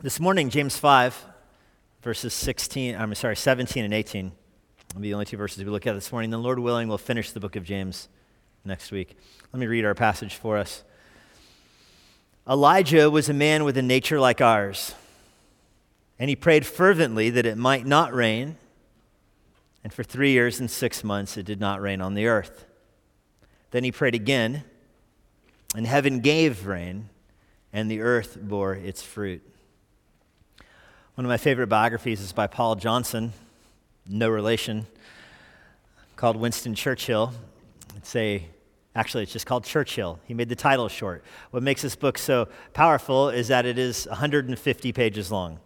This morning, James 5, verses 16, I'm sorry, 17 and 18 will be the only two verses we look at this morning. Then, Lord willing, we'll finish the book of James next week. Let me read our passage for us. Elijah was a man with a nature like ours, and he prayed fervently that it might not rain. And for three years and six months, it did not rain on the earth. Then he prayed again, and heaven gave rain, and the earth bore its fruit. One of my favorite biographies is by Paul Johnson, no relation, called Winston Churchill. It's a Actually, it's just called Churchill. He made the title short. What makes this book so powerful is that it is 150 pages long.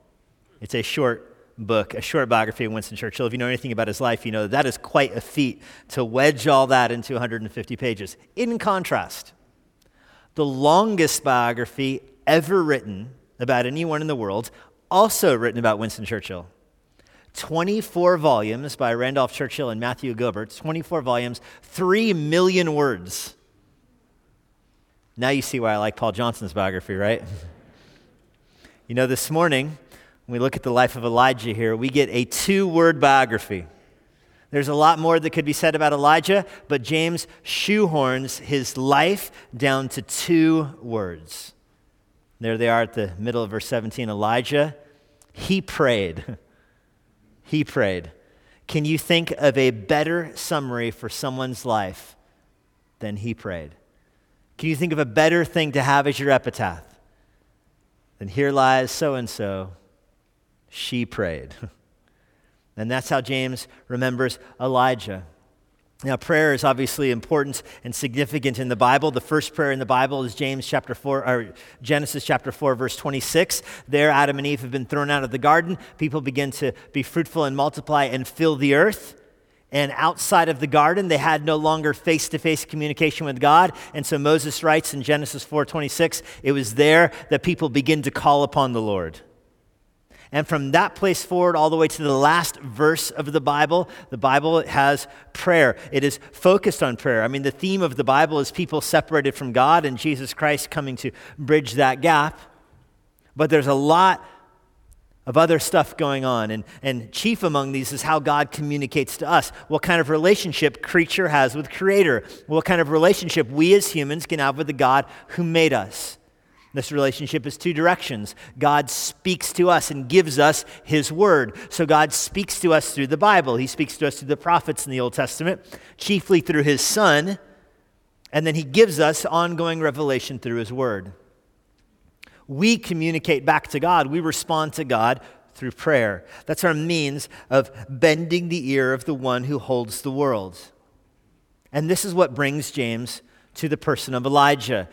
It's a short book, a short biography of Winston Churchill. If you know anything about his life, you know that, that is quite a feat to wedge all that into 150 pages. In contrast, the longest biography ever written about anyone in the world, also written about Winston Churchill. 24 volumes by Randolph Churchill and Matthew Gilbert, 24 volumes, 3 million words. Now you see why I like Paul Johnson's biography, right? you know, this morning, when we look at the life of Elijah here, we get a two word biography. There's a lot more that could be said about Elijah, but James shoehorns his life down to two words. There they are at the middle of verse 17. Elijah, he prayed. he prayed. Can you think of a better summary for someone's life than he prayed? Can you think of a better thing to have as your epitaph than here lies so and so? She prayed. and that's how James remembers Elijah. Now, prayer is obviously important and significant in the Bible. The first prayer in the Bible is James chapter 4, or Genesis chapter 4, verse 26. There, Adam and Eve have been thrown out of the garden. People begin to be fruitful and multiply and fill the earth. And outside of the garden, they had no longer face to face communication with God. And so Moses writes in Genesis 4 26, it was there that people begin to call upon the Lord. And from that place forward, all the way to the last verse of the Bible, the Bible has prayer. It is focused on prayer. I mean, the theme of the Bible is people separated from God and Jesus Christ coming to bridge that gap. But there's a lot of other stuff going on. And, and chief among these is how God communicates to us. What kind of relationship creature has with creator. What kind of relationship we as humans can have with the God who made us. This relationship is two directions. God speaks to us and gives us His Word. So God speaks to us through the Bible. He speaks to us through the prophets in the Old Testament, chiefly through His Son, and then He gives us ongoing revelation through His Word. We communicate back to God, we respond to God through prayer. That's our means of bending the ear of the one who holds the world. And this is what brings James to the person of Elijah.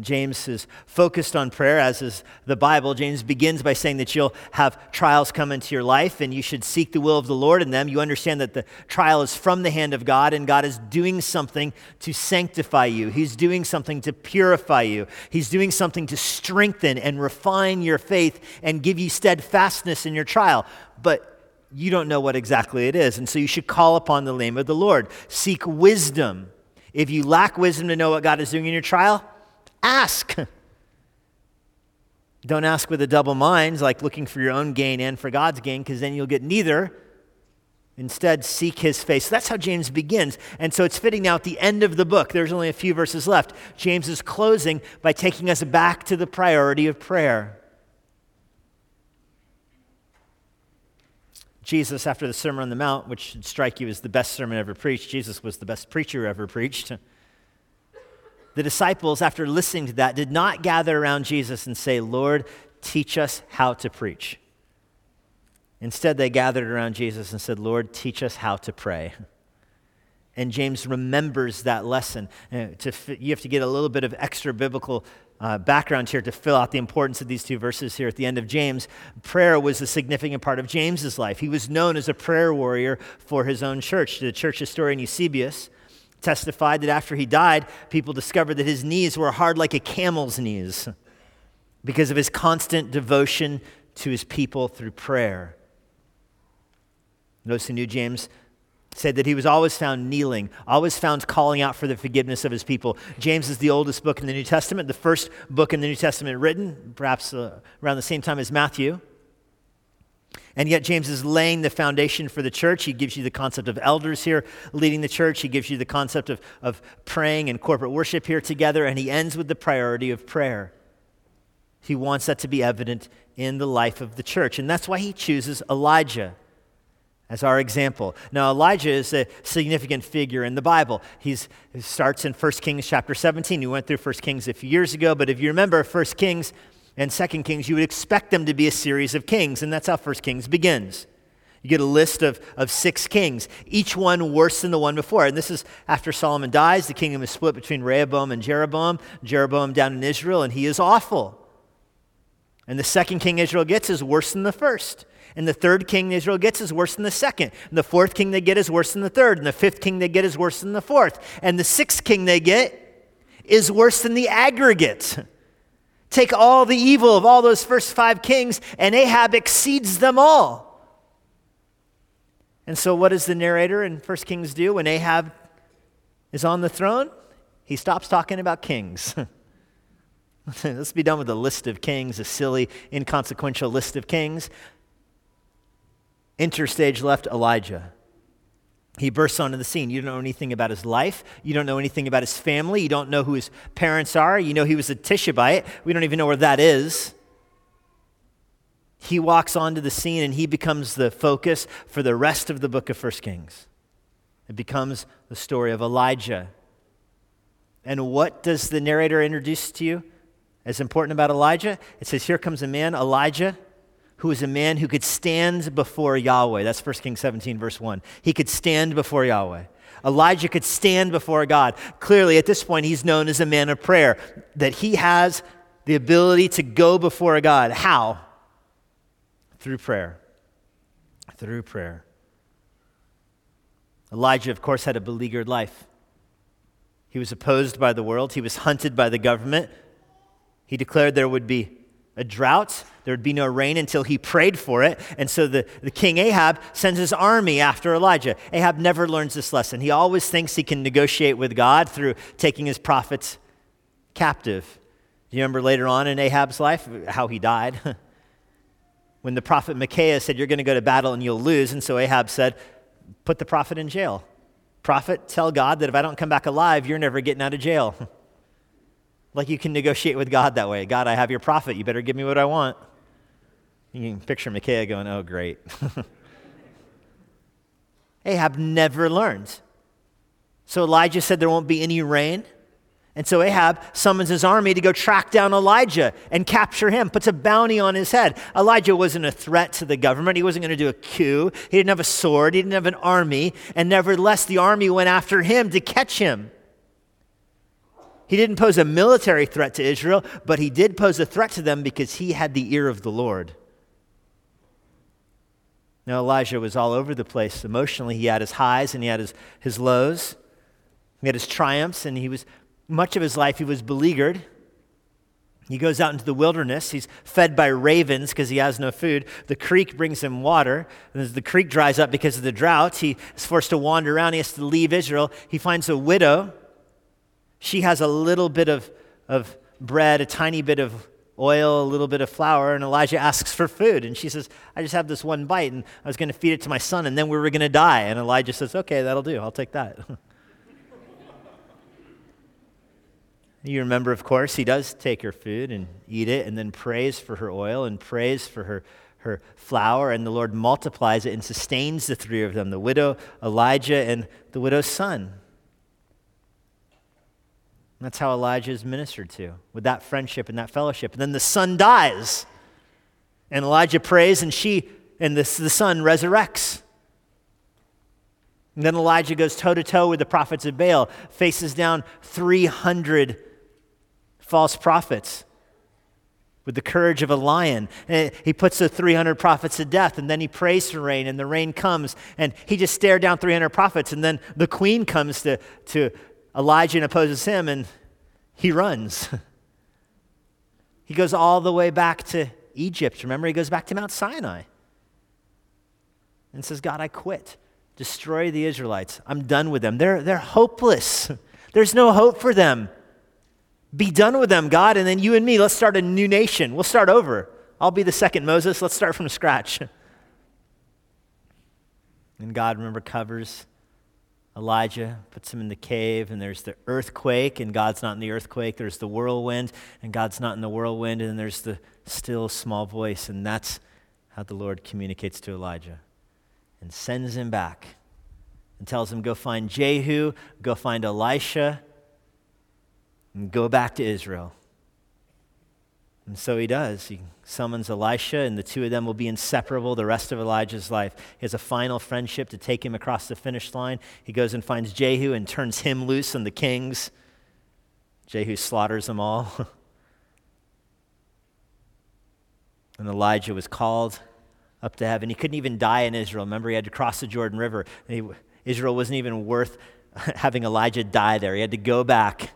James is focused on prayer, as is the Bible. James begins by saying that you'll have trials come into your life and you should seek the will of the Lord in them. You understand that the trial is from the hand of God and God is doing something to sanctify you. He's doing something to purify you. He's doing something to strengthen and refine your faith and give you steadfastness in your trial. But you don't know what exactly it is. And so you should call upon the name of the Lord. Seek wisdom if you lack wisdom to know what God is doing in your trial, ask. Don't ask with a double mind, like looking for your own gain and for God's gain, because then you'll get neither. Instead, seek his face. That's how James begins. And so it's fitting now at the end of the book. There's only a few verses left. James is closing by taking us back to the priority of prayer. Jesus, after the Sermon on the Mount, which should strike you as the best sermon ever preached, Jesus was the best preacher ever preached. The disciples, after listening to that, did not gather around Jesus and say, Lord, teach us how to preach. Instead, they gathered around Jesus and said, Lord, teach us how to pray. And James remembers that lesson. Uh, you have to get a little bit of extra biblical uh, background here to fill out the importance of these two verses here at the end of James. Prayer was a significant part of James's life. He was known as a prayer warrior for his own church. The church historian Eusebius testified that after he died, people discovered that his knees were hard like a camel's knees because of his constant devotion to his people through prayer. Those who knew James said that he was always found kneeling, always found calling out for the forgiveness of his people. James is the oldest book in the New Testament, the first book in the New Testament written, perhaps uh, around the same time as Matthew. And yet, James is laying the foundation for the church. He gives you the concept of elders here leading the church. He gives you the concept of, of praying and corporate worship here together. And he ends with the priority of prayer. He wants that to be evident in the life of the church. And that's why he chooses Elijah as our example. Now, Elijah is a significant figure in the Bible. He's, he starts in 1 Kings chapter 17. We went through 1 Kings a few years ago, but if you remember 1 Kings and 2 Kings, you would expect them to be a series of kings, and that's how 1 Kings begins. You get a list of, of six kings, each one worse than the one before. And this is after Solomon dies. The kingdom is split between Rehoboam and Jeroboam. Jeroboam down in Israel, and he is awful. And the second king Israel gets is worse than the first. And the third king Israel gets is worse than the second. And the fourth king they get is worse than the third. And the fifth king they get is worse than the fourth. And the sixth king they get is worse than the aggregate. Take all the evil of all those first five kings, and Ahab exceeds them all. And so, what does the narrator in 1 Kings do when Ahab is on the throne? He stops talking about kings. Let's be done with the list of kings, a silly, inconsequential list of kings. Interstage left Elijah. He bursts onto the scene. You don't know anything about his life. You don't know anything about his family. You don't know who his parents are. You know he was a Tishabite. We don't even know where that is. He walks onto the scene and he becomes the focus for the rest of the book of 1 Kings. It becomes the story of Elijah. And what does the narrator introduce to you as important about Elijah? It says, Here comes a man, Elijah who was a man who could stand before Yahweh. That's 1 Kings 17, verse 1. He could stand before Yahweh. Elijah could stand before God. Clearly, at this point, he's known as a man of prayer, that he has the ability to go before God. How? Through prayer. Through prayer. Elijah, of course, had a beleaguered life. He was opposed by the world, he was hunted by the government. He declared there would be a drought. There would be no rain until he prayed for it. And so the, the king Ahab sends his army after Elijah. Ahab never learns this lesson. He always thinks he can negotiate with God through taking his prophets captive. Do you remember later on in Ahab's life how he died? when the prophet Micaiah said, You're going to go to battle and you'll lose. And so Ahab said, Put the prophet in jail. Prophet, tell God that if I don't come back alive, you're never getting out of jail. Like you can negotiate with God that way. God, I have your prophet. You better give me what I want. You can picture Micaiah going, oh, great. Ahab never learned. So Elijah said there won't be any rain. And so Ahab summons his army to go track down Elijah and capture him, puts a bounty on his head. Elijah wasn't a threat to the government. He wasn't going to do a coup. He didn't have a sword. He didn't have an army. And nevertheless, the army went after him to catch him. He didn't pose a military threat to Israel, but he did pose a threat to them because he had the ear of the Lord. Now, Elijah was all over the place emotionally. He had his highs and he had his, his lows. He had his triumphs, and he was, much of his life, he was beleaguered. He goes out into the wilderness. He's fed by ravens because he has no food. The creek brings him water. And as the creek dries up because of the drought, he is forced to wander around. He has to leave Israel. He finds a widow she has a little bit of, of bread, a tiny bit of oil, a little bit of flour, and Elijah asks for food. And she says, I just have this one bite, and I was going to feed it to my son, and then we were going to die. And Elijah says, Okay, that'll do. I'll take that. you remember, of course, he does take her food and eat it, and then prays for her oil and prays for her, her flour, and the Lord multiplies it and sustains the three of them the widow, Elijah, and the widow's son. That's how Elijah is ministered to, with that friendship and that fellowship. And then the son dies. And Elijah prays, and she and the, the son resurrects. And then Elijah goes toe to toe with the prophets of Baal, faces down 300 false prophets with the courage of a lion. And he puts the 300 prophets to death, and then he prays for rain, and the rain comes, and he just stared down 300 prophets, and then the queen comes to, to Elijah opposes him, and he runs. he goes all the way back to Egypt. Remember, he goes back to Mount Sinai and says, God, I quit. Destroy the Israelites. I'm done with them. They're, they're hopeless. There's no hope for them. Be done with them, God, and then you and me, let's start a new nation. We'll start over. I'll be the second Moses. Let's start from scratch. And God, remember, covers Elijah, puts him in the cave, and there's the earthquake, and God's not in the earthquake. There's the whirlwind, and God's not in the whirlwind, and there's the still small voice, and that's how the Lord communicates to Elijah and sends him back and tells him, Go find Jehu, go find Elisha, and go back to Israel. And so he does. He summons Elisha, and the two of them will be inseparable the rest of Elijah's life. He has a final friendship to take him across the finish line. He goes and finds Jehu and turns him loose on the kings. Jehu slaughters them all. and Elijah was called up to heaven. He couldn't even die in Israel. Remember, he had to cross the Jordan River. He, Israel wasn't even worth having Elijah die there. He had to go back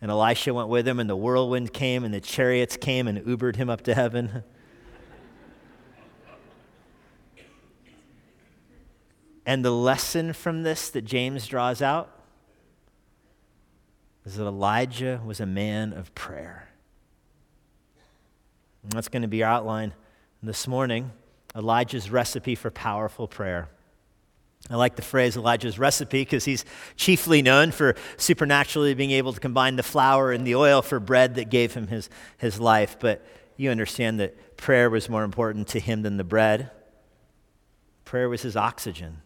and Elisha went with him, and the whirlwind came, and the chariots came and Ubered him up to heaven. and the lesson from this that James draws out is that Elijah was a man of prayer. And that's going to be our outline this morning Elijah's recipe for powerful prayer. I like the phrase Elijah's recipe because he's chiefly known for supernaturally being able to combine the flour and the oil for bread that gave him his, his life. But you understand that prayer was more important to him than the bread. Prayer was his oxygen.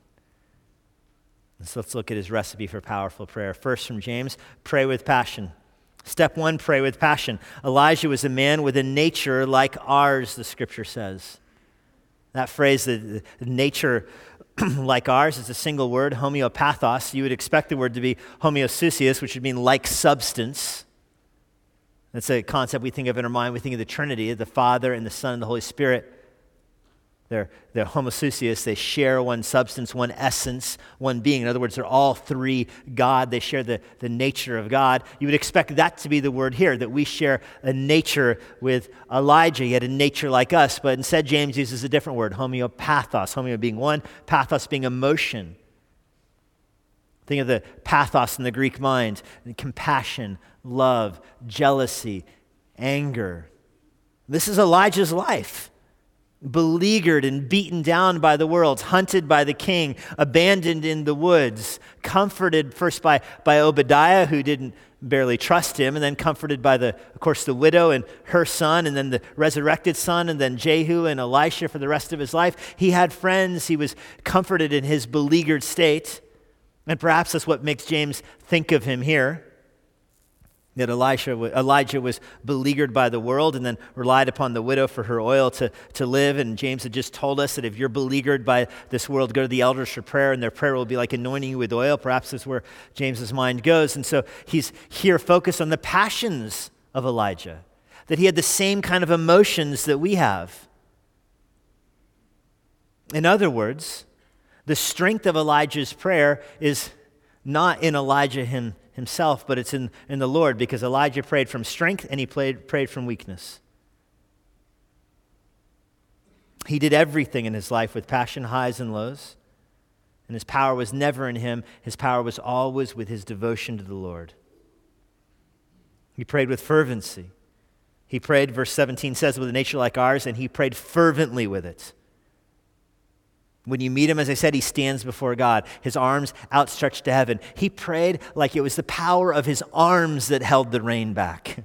And so let's look at his recipe for powerful prayer. First from James pray with passion. Step one pray with passion. Elijah was a man with a nature like ours, the scripture says. That phrase, the, the nature like ours is a single word, homeopathos. You would expect the word to be homoiousios, which would mean like substance. That's a concept we think of in our mind. We think of the Trinity, the Father and the Son and the Holy Spirit. They're, they're homoousios. They share one substance, one essence, one being. In other words, they're all three God. They share the, the nature of God. You would expect that to be the word here, that we share a nature with Elijah. He had a nature like us, but instead, James uses a different word, homeopathos. Homeo being one, pathos being emotion. Think of the pathos in the Greek mind compassion, love, jealousy, anger. This is Elijah's life beleaguered and beaten down by the world, hunted by the king, abandoned in the woods, comforted first by, by Obadiah, who didn't barely trust him, and then comforted by the, of course, the widow and her son, and then the resurrected son, and then Jehu and Elisha for the rest of his life. He had friends. He was comforted in his beleaguered state. And perhaps that's what makes James think of him here that Elisha, Elijah was beleaguered by the world and then relied upon the widow for her oil to, to live. And James had just told us that if you're beleaguered by this world, go to the elders for prayer, and their prayer will be like anointing you with oil. Perhaps that's where James's mind goes. And so he's here focused on the passions of Elijah, that he had the same kind of emotions that we have. In other words, the strength of Elijah's prayer is not in Elijah himself himself, but it's in, in the Lord because Elijah prayed from strength and he prayed, prayed from weakness. He did everything in his life with passion, highs and lows. And his power was never in him, his power was always with his devotion to the Lord. He prayed with fervency. He prayed, verse 17 says, with a nature like ours, and he prayed fervently with it. When you meet him, as I said, he stands before God, his arms outstretched to heaven. He prayed like it was the power of his arms that held the rain back.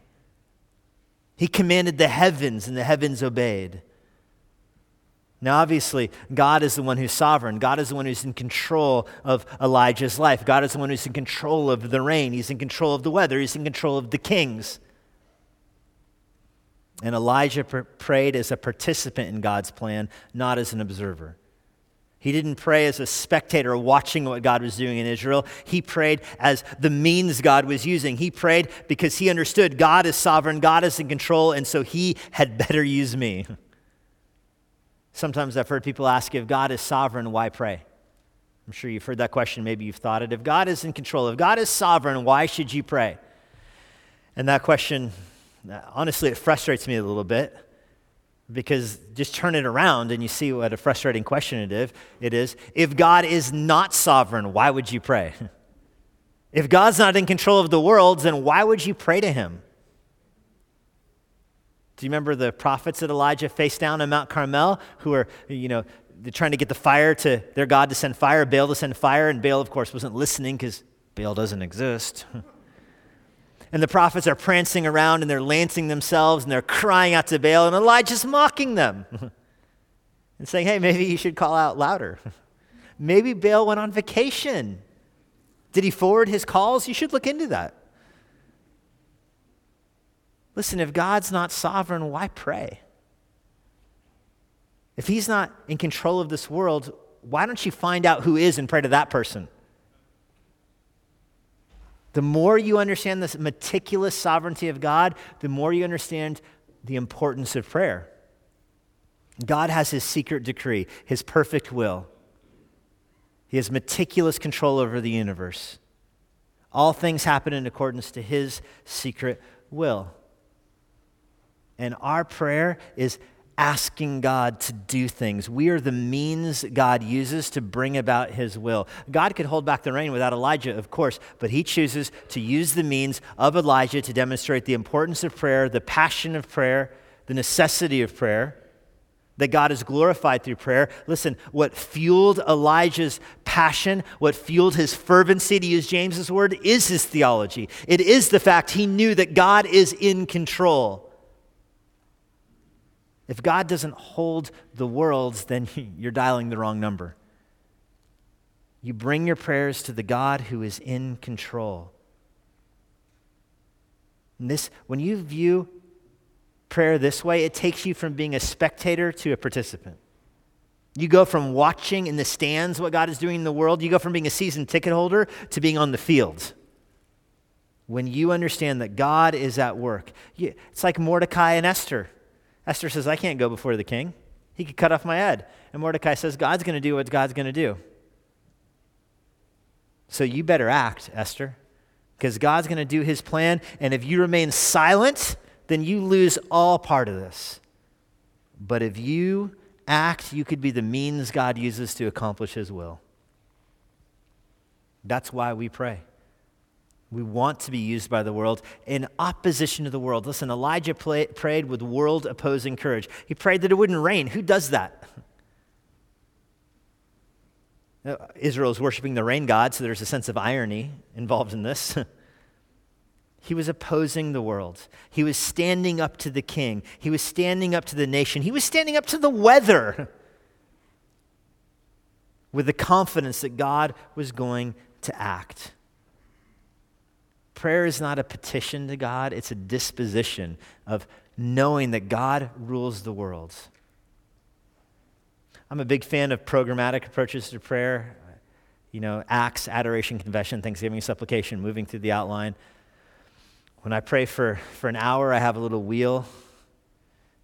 He commanded the heavens, and the heavens obeyed. Now, obviously, God is the one who's sovereign. God is the one who's in control of Elijah's life. God is the one who's in control of the rain. He's in control of the weather. He's in control of the kings. And Elijah pr- prayed as a participant in God's plan, not as an observer. He didn't pray as a spectator watching what God was doing in Israel. He prayed as the means God was using. He prayed because he understood God is sovereign, God is in control, and so he had better use me. Sometimes I've heard people ask if God is sovereign, why pray? I'm sure you've heard that question. Maybe you've thought it. If God is in control, if God is sovereign, why should you pray? And that question, honestly, it frustrates me a little bit Because just turn it around and you see what a frustrating question it is. If God is not sovereign, why would you pray? If God's not in control of the world, then why would you pray to him? Do you remember the prophets that Elijah faced down on Mount Carmel who were, you know, they're trying to get the fire to their God to send fire, Baal to send fire, and Baal, of course, wasn't listening because Baal doesn't exist. and the prophets are prancing around and they're lancing themselves and they're crying out to Baal, and Elijah's mocking them and saying, hey, maybe you should call out louder. maybe Baal went on vacation. Did he forward his calls? You should look into that. Listen, if God's not sovereign, why pray? If he's not in control of this world, why don't you find out who is and pray to that person? The more you understand this meticulous sovereignty of God, the more you understand the importance of prayer. God has his secret decree, his perfect will. He has meticulous control over the universe. All things happen in accordance to his secret will. And our prayer is asking God to do things. We are the means God uses to bring about his will. God could hold back the rain without Elijah, of course, but he chooses to use the means of Elijah to demonstrate the importance of prayer, the passion of prayer, the necessity of prayer. That God is glorified through prayer. Listen, what fueled Elijah's passion, what fueled his fervency, to use James's word, is his theology. It is the fact he knew that God is in control. If God doesn't hold the worlds, then you're dialing the wrong number. You bring your prayers to the God who is in control. And this, when you view prayer this way, it takes you from being a spectator to a participant. You go from watching in the stands what God is doing in the world, you go from being a season ticket holder to being on the field. When you understand that God is at work, it's like Mordecai and Esther. Esther says, I can't go before the king. He could cut off my head. And Mordecai says, God's going to do what God's going to do. So you better act, Esther, because God's going to do his plan. And if you remain silent, then you lose all part of this. But if you act, you could be the means God uses to accomplish his will. That's why we pray. We want to be used by the world in opposition to the world. Listen, Elijah play, prayed with world opposing courage. He prayed that it wouldn't rain. Who does that? Uh, Israel is worshiping the rain god, so there's a sense of irony involved in this. he was opposing the world. He was standing up to the king. He was standing up to the nation. He was standing up to the weather with the confidence that God was going to act. Prayer is not a petition to God, it's a disposition of knowing that God rules the world. I'm a big fan of programmatic approaches to prayer. You know, acts, adoration, confession, thanksgiving, supplication, moving through the outline. When I pray for, for an hour, I have a little wheel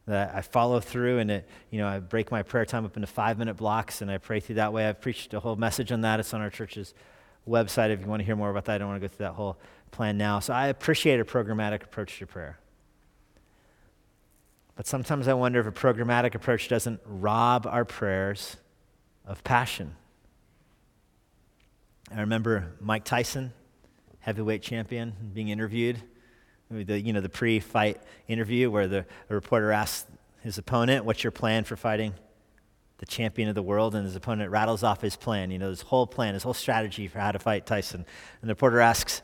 that I follow through, and it, you know, I break my prayer time up into five minute blocks, and I pray through that way. I've preached a whole message on that. It's on our church's website if you want to hear more about that. I don't want to go through that whole plan now. So I appreciate a programmatic approach to prayer. But sometimes I wonder if a programmatic approach doesn't rob our prayers of passion. I remember Mike Tyson, heavyweight champion, being interviewed. The, you know, the pre-fight interview where the reporter asked his opponent, what's your plan for fighting the champion of the world? And his opponent rattles off his plan, you know, his whole plan, his whole strategy for how to fight Tyson. And the reporter asks,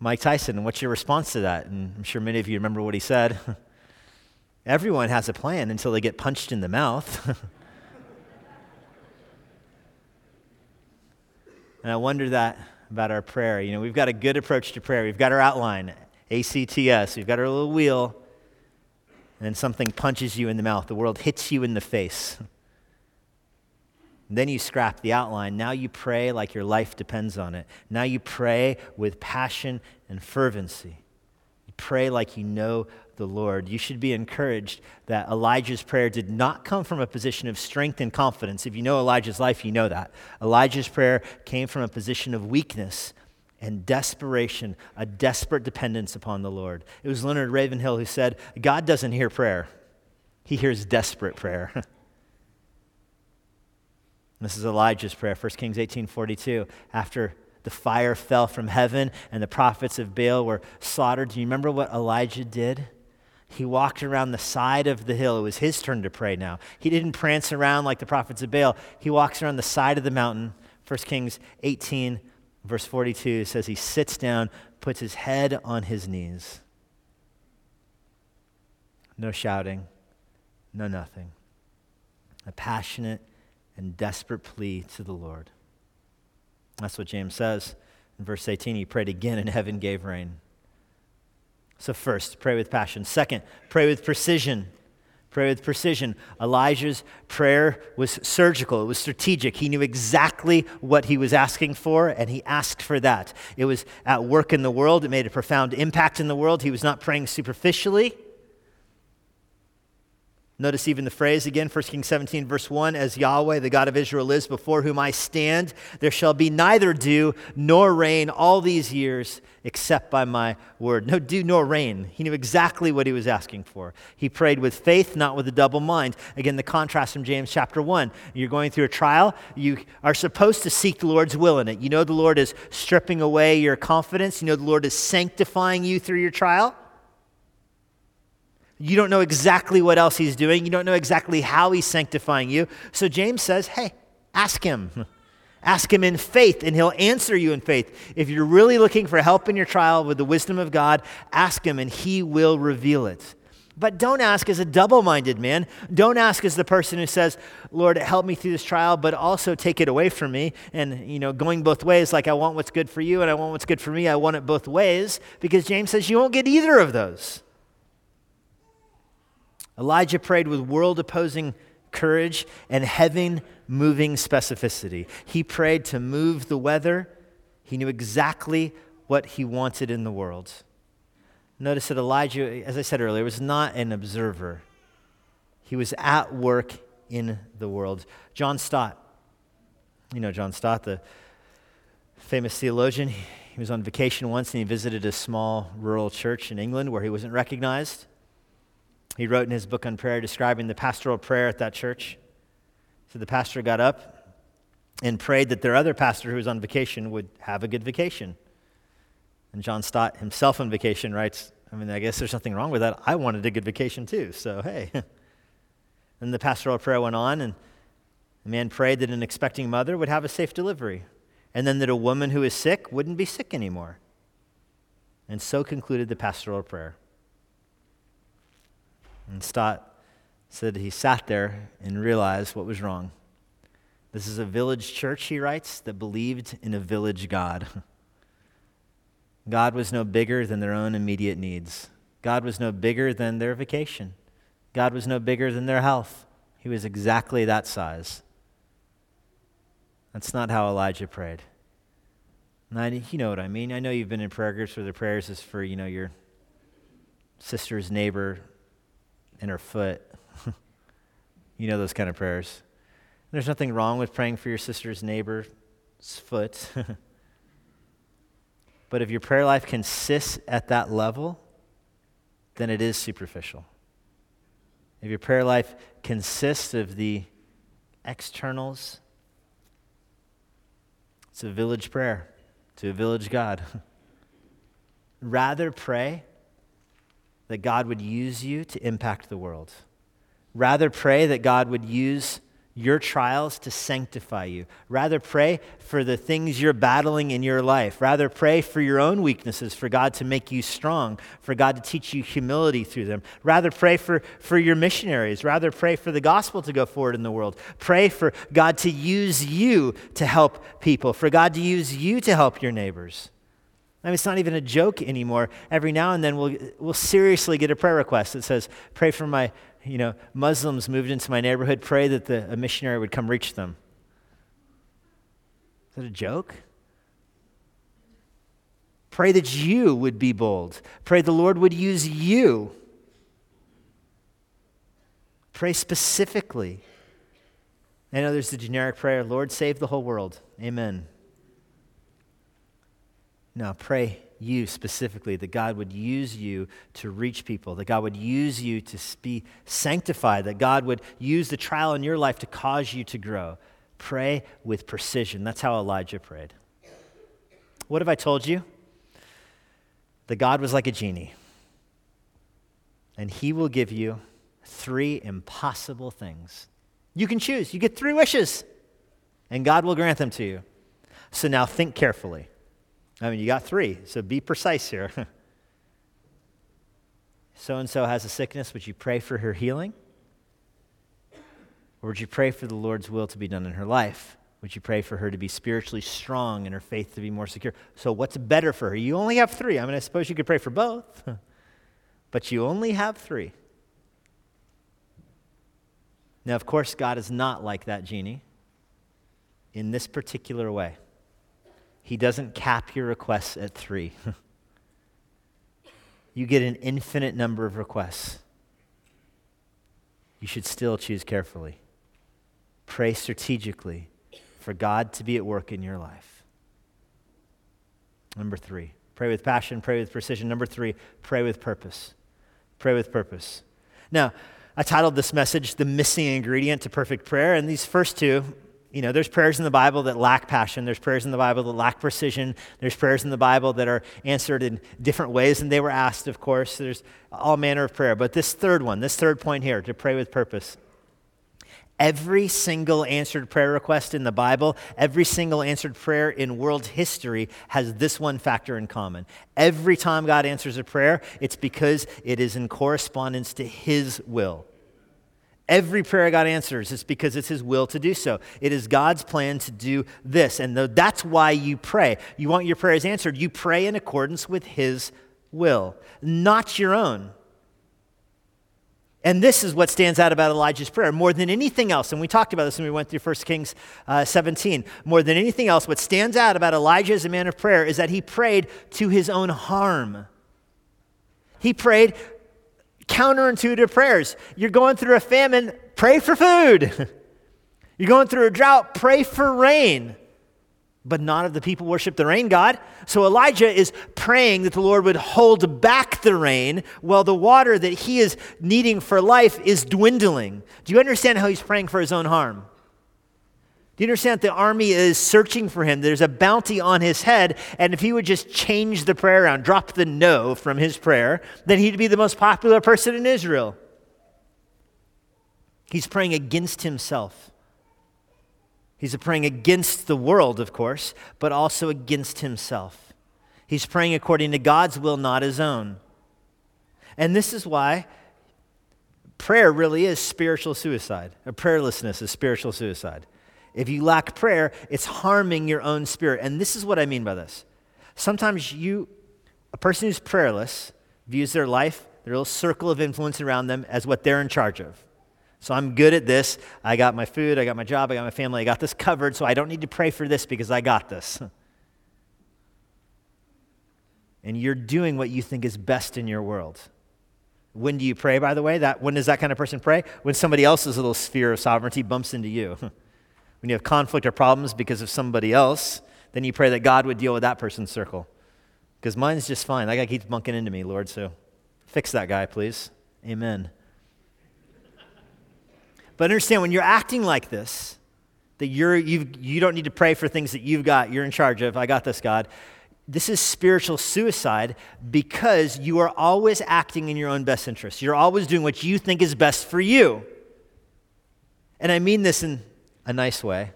Mike Tyson, what's your response to that? And I'm sure many of you remember what he said. Everyone has a plan until they get punched in the mouth. and I wonder that about our prayer. You know, we've got a good approach to prayer. We've got our outline, ACTS. We've got our little wheel. And then something punches you in the mouth. The world hits you in the face. Then you scrap the outline. Now you pray like your life depends on it. Now you pray with passion and fervency. You pray like you know the Lord. You should be encouraged that Elijah's prayer did not come from a position of strength and confidence. If you know Elijah's life, you know that. Elijah's prayer came from a position of weakness and desperation, a desperate dependence upon the Lord. It was Leonard Ravenhill who said, God doesn't hear prayer, He hears desperate prayer. this is Elijah's prayer, 1 Kings 18:42. After the fire fell from heaven and the prophets of Baal were slaughtered, do you remember what Elijah did? He walked around the side of the hill. It was his turn to pray now. He didn't prance around like the prophets of Baal. He walks around the side of the mountain. 1 Kings 18, verse 42 says he sits down, puts his head on his knees. No shouting, no nothing. A passionate and desperate plea to the Lord. That's what James says. In verse 18, he prayed again, and heaven gave rain. So, first, pray with passion. Second, pray with precision. Pray with precision. Elijah's prayer was surgical, it was strategic. He knew exactly what he was asking for, and he asked for that. It was at work in the world, it made a profound impact in the world. He was not praying superficially, Notice even the phrase again, 1 Kings 17, verse 1 As Yahweh, the God of Israel, is, before whom I stand, there shall be neither dew nor rain all these years except by my word. No dew nor rain. He knew exactly what he was asking for. He prayed with faith, not with a double mind. Again, the contrast from James chapter 1. You're going through a trial, you are supposed to seek the Lord's will in it. You know the Lord is stripping away your confidence, you know the Lord is sanctifying you through your trial. You don't know exactly what else he's doing. You don't know exactly how he's sanctifying you. So James says, hey, ask him. Ask him in faith, and he'll answer you in faith. If you're really looking for help in your trial with the wisdom of God, ask him, and he will reveal it. But don't ask as a double minded man. Don't ask as the person who says, Lord, help me through this trial, but also take it away from me. And, you know, going both ways, like I want what's good for you and I want what's good for me. I want it both ways, because James says you won't get either of those. Elijah prayed with world opposing courage and heaven moving specificity. He prayed to move the weather, he knew exactly what he wanted in the world. Notice that Elijah, as I said earlier, was not an observer, he was at work in the world. John Stott, you know John Stott, the famous theologian, he was on vacation once and he visited a small rural church in England where he wasn't recognized. He wrote in his book on prayer describing the pastoral prayer at that church. So the pastor got up and prayed that their other pastor who was on vacation would have a good vacation. And John Stott, himself on vacation, writes, I mean, I guess there's nothing wrong with that. I wanted a good vacation too, so hey. and the pastoral prayer went on, and the man prayed that an expecting mother would have a safe delivery, and then that a woman who is sick wouldn't be sick anymore. And so concluded the pastoral prayer. And Stott said he sat there and realized what was wrong. This is a village church, he writes, that believed in a village God. God was no bigger than their own immediate needs. God was no bigger than their vacation. God was no bigger than their health. He was exactly that size. That's not how Elijah prayed. And I, you know what I mean. I know you've been in prayer groups where the prayers is for, you know, your sister's neighbor in her foot. you know those kind of prayers. There's nothing wrong with praying for your sister's neighbor's foot. but if your prayer life consists at that level, then it is superficial. If your prayer life consists of the externals, it's a village prayer to a village God. Rather pray that God would use you to impact the world. Rather, pray that God would use your trials to sanctify you. Rather, pray for the things you're battling in your life. Rather, pray for your own weaknesses, for God to make you strong, for God to teach you humility through them. Rather, pray for, for your missionaries. Rather, pray for the gospel to go forward in the world. Pray for God to use you to help people, for God to use you to help your neighbors. I mean, it's not even a joke anymore. Every now and then we'll, we'll seriously get a prayer request that says, pray for my, you know, Muslims moved into my neighborhood, pray that the, a missionary would come reach them. Is that a joke? Pray that you would be bold. Pray the Lord would use you. Pray specifically. I know there's the generic prayer Lord, save the whole world. Amen. Now pray you specifically, that God would use you to reach people, that God would use you to be sanctified, that God would use the trial in your life to cause you to grow. Pray with precision. That's how Elijah prayed. What have I told you? That God was like a genie, and he will give you three impossible things. You can choose. You get three wishes, and God will grant them to you. So now think carefully. I mean, you got three, so be precise here. So and so has a sickness. Would you pray for her healing? Or would you pray for the Lord's will to be done in her life? Would you pray for her to be spiritually strong and her faith to be more secure? So, what's better for her? You only have three. I mean, I suppose you could pray for both, but you only have three. Now, of course, God is not like that genie in this particular way. He doesn't cap your requests at three. you get an infinite number of requests. You should still choose carefully. Pray strategically for God to be at work in your life. Number three, pray with passion, pray with precision. Number three, pray with purpose. Pray with purpose. Now, I titled this message The Missing Ingredient to Perfect Prayer, and these first two you know, there's prayers in the Bible that lack passion. There's prayers in the Bible that lack precision. There's prayers in the Bible that are answered in different ways than they were asked, of course. There's all manner of prayer. But this third one, this third point here, to pray with purpose. Every single answered prayer request in the Bible, every single answered prayer in world history has this one factor in common. Every time God answers a prayer, it's because it is in correspondence to His will. Every prayer God answers is because it's His will to do so. It is God's plan to do this. And that's why you pray. You want your prayers answered. You pray in accordance with His will, not your own. And this is what stands out about Elijah's prayer more than anything else. And we talked about this when we went through 1 Kings uh, 17. More than anything else, what stands out about Elijah as a man of prayer is that he prayed to his own harm. He prayed counterintuitive prayers. You're going through a famine, pray for food. You're going through a drought, pray for rain. But not of the people worship the rain god. So Elijah is praying that the Lord would hold back the rain while the water that he is needing for life is dwindling. Do you understand how he's praying for his own harm? Do you understand that the army is searching for him? There's a bounty on his head, and if he would just change the prayer around, drop the no from his prayer, then he'd be the most popular person in Israel. He's praying against himself. He's praying against the world, of course, but also against himself. He's praying according to God's will, not his own. And this is why prayer really is spiritual suicide. A prayerlessness is spiritual suicide. If you lack prayer, it's harming your own spirit. And this is what I mean by this. Sometimes you, a person who's prayerless, views their life, their little circle of influence around them, as what they're in charge of. So I'm good at this. I got my food, I got my job, I got my family, I got this covered, so I don't need to pray for this because I got this. And you're doing what you think is best in your world. When do you pray, by the way? That, when does that kind of person pray? When somebody else's little sphere of sovereignty bumps into you. When you have conflict or problems because of somebody else, then you pray that God would deal with that person's circle. Because mine's just fine. That guy keeps bunking into me, Lord, so fix that guy, please. Amen. But understand when you're acting like this, that you're, you you don't need to pray for things that you've got, you're in charge of. I got this, God. This is spiritual suicide because you are always acting in your own best interest. You're always doing what you think is best for you. And I mean this in a nice way,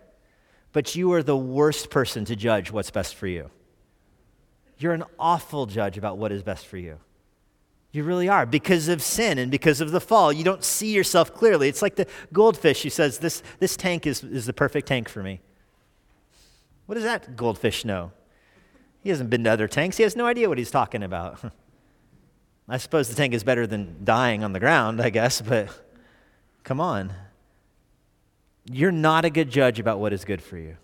but you are the worst person to judge what's best for you. You're an awful judge about what is best for you. You really are. Because of sin and because of the fall, you don't see yourself clearly. It's like the goldfish who says, This, this tank is, is the perfect tank for me. What does that goldfish know? He hasn't been to other tanks, he has no idea what he's talking about. I suppose the tank is better than dying on the ground, I guess, but come on you're not a good judge about what is good for you.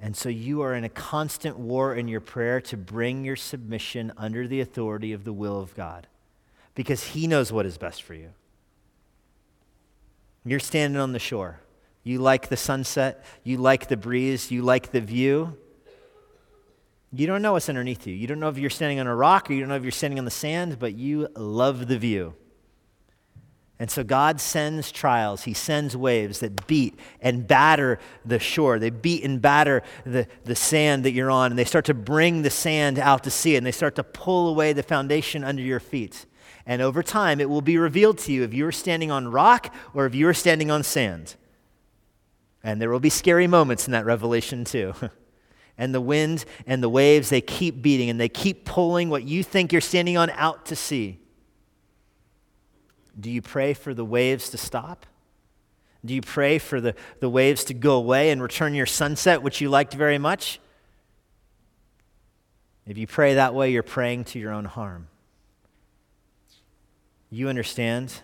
And so you are in a constant war in your prayer to bring your submission under the authority of the will of God because He knows what is best for you. You're standing on the shore. You like the sunset, you like the breeze, you like the view. You don't know what's underneath you. You don't know if you're standing on a rock or you don't know if you're standing on the sand, but you love the view. And so God sends trials. He sends waves that beat and batter the shore. They beat and batter the, the sand that you're on, and they start to bring the sand out to sea, and they start to pull away the foundation under your feet. And over time, it will be revealed to you if you're standing on rock or if you're standing on sand. And there will be scary moments in that revelation, too. and the wind and the waves, they keep beating and they keep pulling what you think you're standing on out to sea. Do you pray for the waves to stop? Do you pray for the, the waves to go away and return your sunset, which you liked very much? If you pray that way, you're praying to your own harm. You understand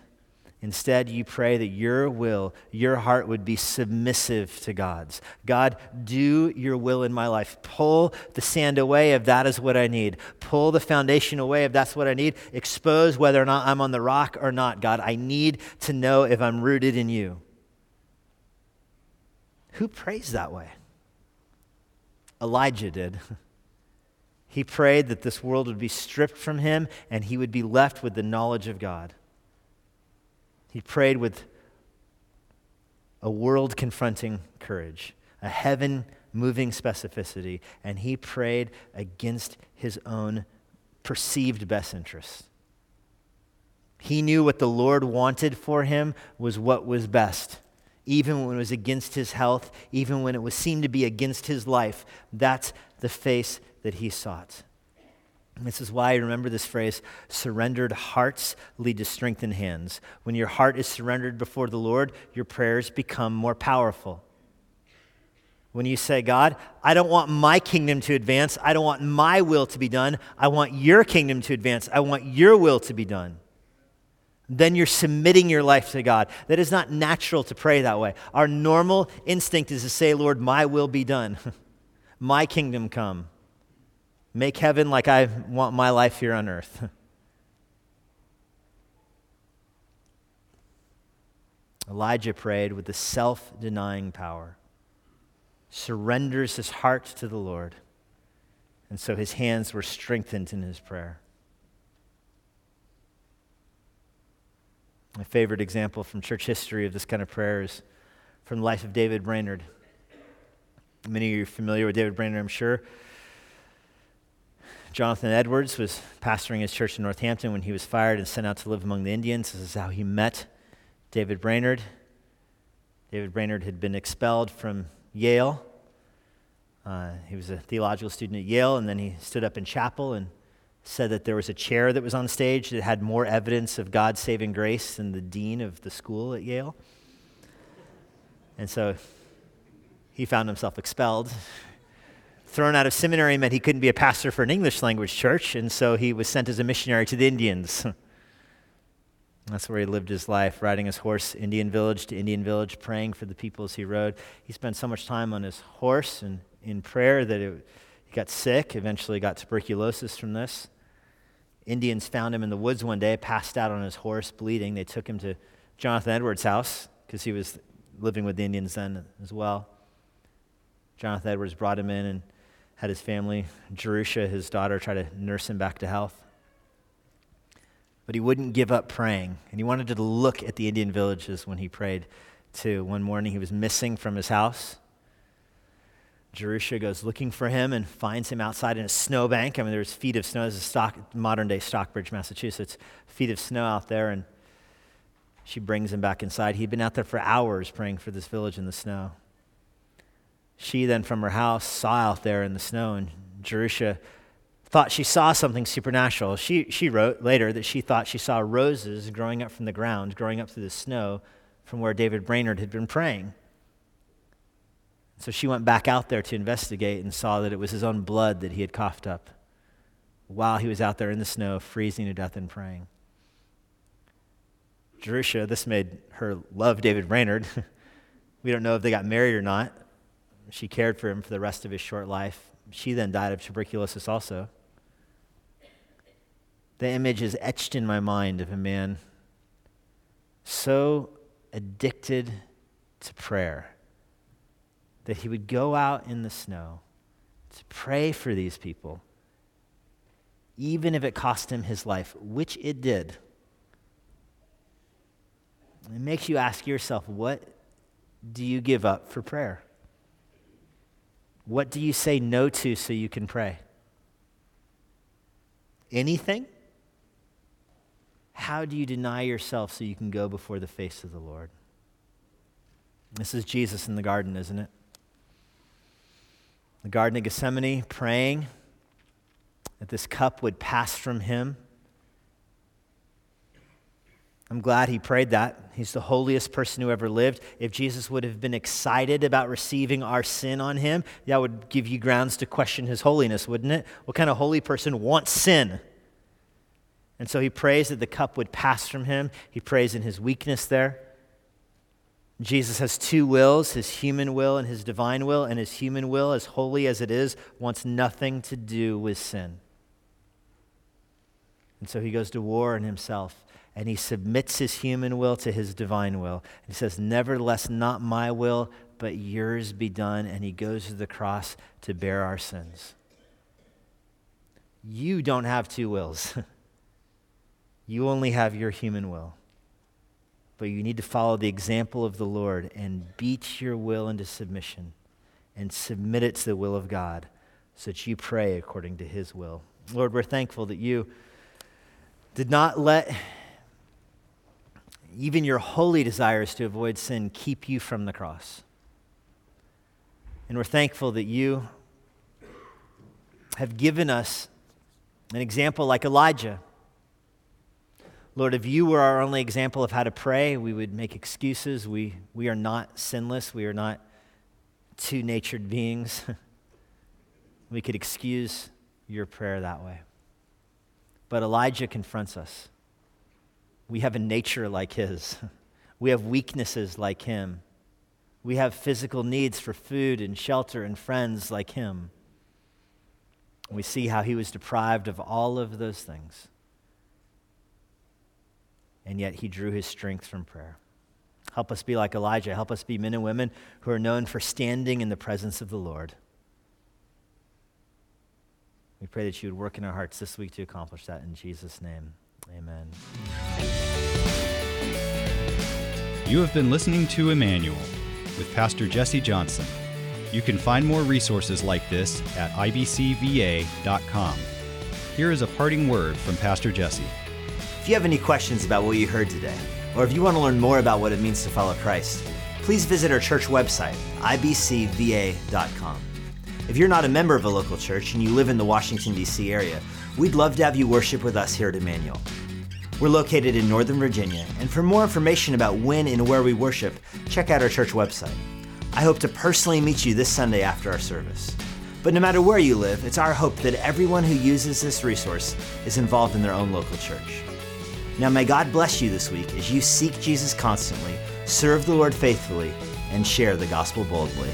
Instead, you pray that your will, your heart would be submissive to God's. God, do your will in my life. Pull the sand away if that is what I need. Pull the foundation away if that's what I need. Expose whether or not I'm on the rock or not. God, I need to know if I'm rooted in you. Who prays that way? Elijah did. He prayed that this world would be stripped from him and he would be left with the knowledge of God. He prayed with a world confronting courage, a heaven moving specificity, and he prayed against his own perceived best interests. He knew what the Lord wanted for him was what was best. Even when it was against his health, even when it was seemed to be against his life, that's the face that he sought. This is why I remember this phrase surrendered hearts lead to strengthened hands. When your heart is surrendered before the Lord, your prayers become more powerful. When you say, God, I don't want my kingdom to advance, I don't want my will to be done, I want your kingdom to advance, I want your will to be done. Then you're submitting your life to God. That is not natural to pray that way. Our normal instinct is to say, Lord, my will be done, my kingdom come. Make heaven like I want my life here on earth. Elijah prayed with the self denying power, surrenders his heart to the Lord, and so his hands were strengthened in his prayer. My favorite example from church history of this kind of prayer is from the life of David Brainerd. Many of you are familiar with David Brainerd, I'm sure. Jonathan Edwards was pastoring his church in Northampton when he was fired and sent out to live among the Indians. This is how he met David Brainerd. David Brainerd had been expelled from Yale. Uh, he was a theological student at Yale, and then he stood up in chapel and said that there was a chair that was on stage that had more evidence of God's saving grace than the dean of the school at Yale. And so he found himself expelled thrown out of seminary meant he couldn't be a pastor for an English language church, and so he was sent as a missionary to the Indians. That's where he lived his life, riding his horse Indian village to Indian village, praying for the people as he rode. He spent so much time on his horse and in prayer that it, he got sick, eventually got tuberculosis from this. Indians found him in the woods one day, passed out on his horse, bleeding. They took him to Jonathan Edwards' house because he was living with the Indians then as well. Jonathan Edwards brought him in and had his family, Jerusha, his daughter, try to nurse him back to health. But he wouldn't give up praying. And he wanted to look at the Indian villages when he prayed, too. One morning he was missing from his house. Jerusha goes looking for him and finds him outside in a snowbank. I mean, there's feet of snow. This is stock, modern day Stockbridge, Massachusetts. Feet of snow out there. And she brings him back inside. He'd been out there for hours praying for this village in the snow. She then, from her house, saw out there in the snow, and Jerusha thought she saw something supernatural. She, she wrote later that she thought she saw roses growing up from the ground, growing up through the snow from where David Brainerd had been praying. So she went back out there to investigate and saw that it was his own blood that he had coughed up while he was out there in the snow, freezing to death and praying. Jerusha, this made her love David Brainerd. we don't know if they got married or not. She cared for him for the rest of his short life. She then died of tuberculosis also. The image is etched in my mind of a man so addicted to prayer that he would go out in the snow to pray for these people, even if it cost him his life, which it did. It makes you ask yourself, what do you give up for prayer? What do you say no to so you can pray? Anything? How do you deny yourself so you can go before the face of the Lord? This is Jesus in the garden, isn't it? The Garden of Gethsemane, praying that this cup would pass from him. I'm glad he prayed that. He's the holiest person who ever lived. If Jesus would have been excited about receiving our sin on him, that would give you grounds to question his holiness, wouldn't it? What kind of holy person wants sin? And so he prays that the cup would pass from him. He prays in his weakness there. Jesus has two wills his human will and his divine will, and his human will, as holy as it is, wants nothing to do with sin. And so he goes to war in himself, and he submits his human will to his divine will. He says, Nevertheless, not my will, but yours be done. And he goes to the cross to bear our sins. You don't have two wills, you only have your human will. But you need to follow the example of the Lord and beat your will into submission and submit it to the will of God so that you pray according to his will. Lord, we're thankful that you did not let even your holy desires to avoid sin keep you from the cross. And we're thankful that you have given us an example like Elijah Lord, if you were our only example of how to pray, we would make excuses. We, we are not sinless. We are not two natured beings. we could excuse your prayer that way. But Elijah confronts us. We have a nature like his, we have weaknesses like him. We have physical needs for food and shelter and friends like him. We see how he was deprived of all of those things and yet he drew his strength from prayer. Help us be like Elijah. Help us be men and women who are known for standing in the presence of the Lord. We pray that you would work in our hearts this week to accomplish that in Jesus' name. Amen. You have been listening to Immanuel with Pastor Jesse Johnson. You can find more resources like this at ibcva.com. Here is a parting word from Pastor Jesse. If you have any questions about what you heard today, or if you want to learn more about what it means to follow Christ, please visit our church website, ibcva.com. If you're not a member of a local church and you live in the Washington, D.C. area, we'd love to have you worship with us here at Immanuel. We're located in Northern Virginia, and for more information about when and where we worship, check out our church website. I hope to personally meet you this Sunday after our service. But no matter where you live, it's our hope that everyone who uses this resource is involved in their own local church. Now, may God bless you this week as you seek Jesus constantly, serve the Lord faithfully, and share the gospel boldly.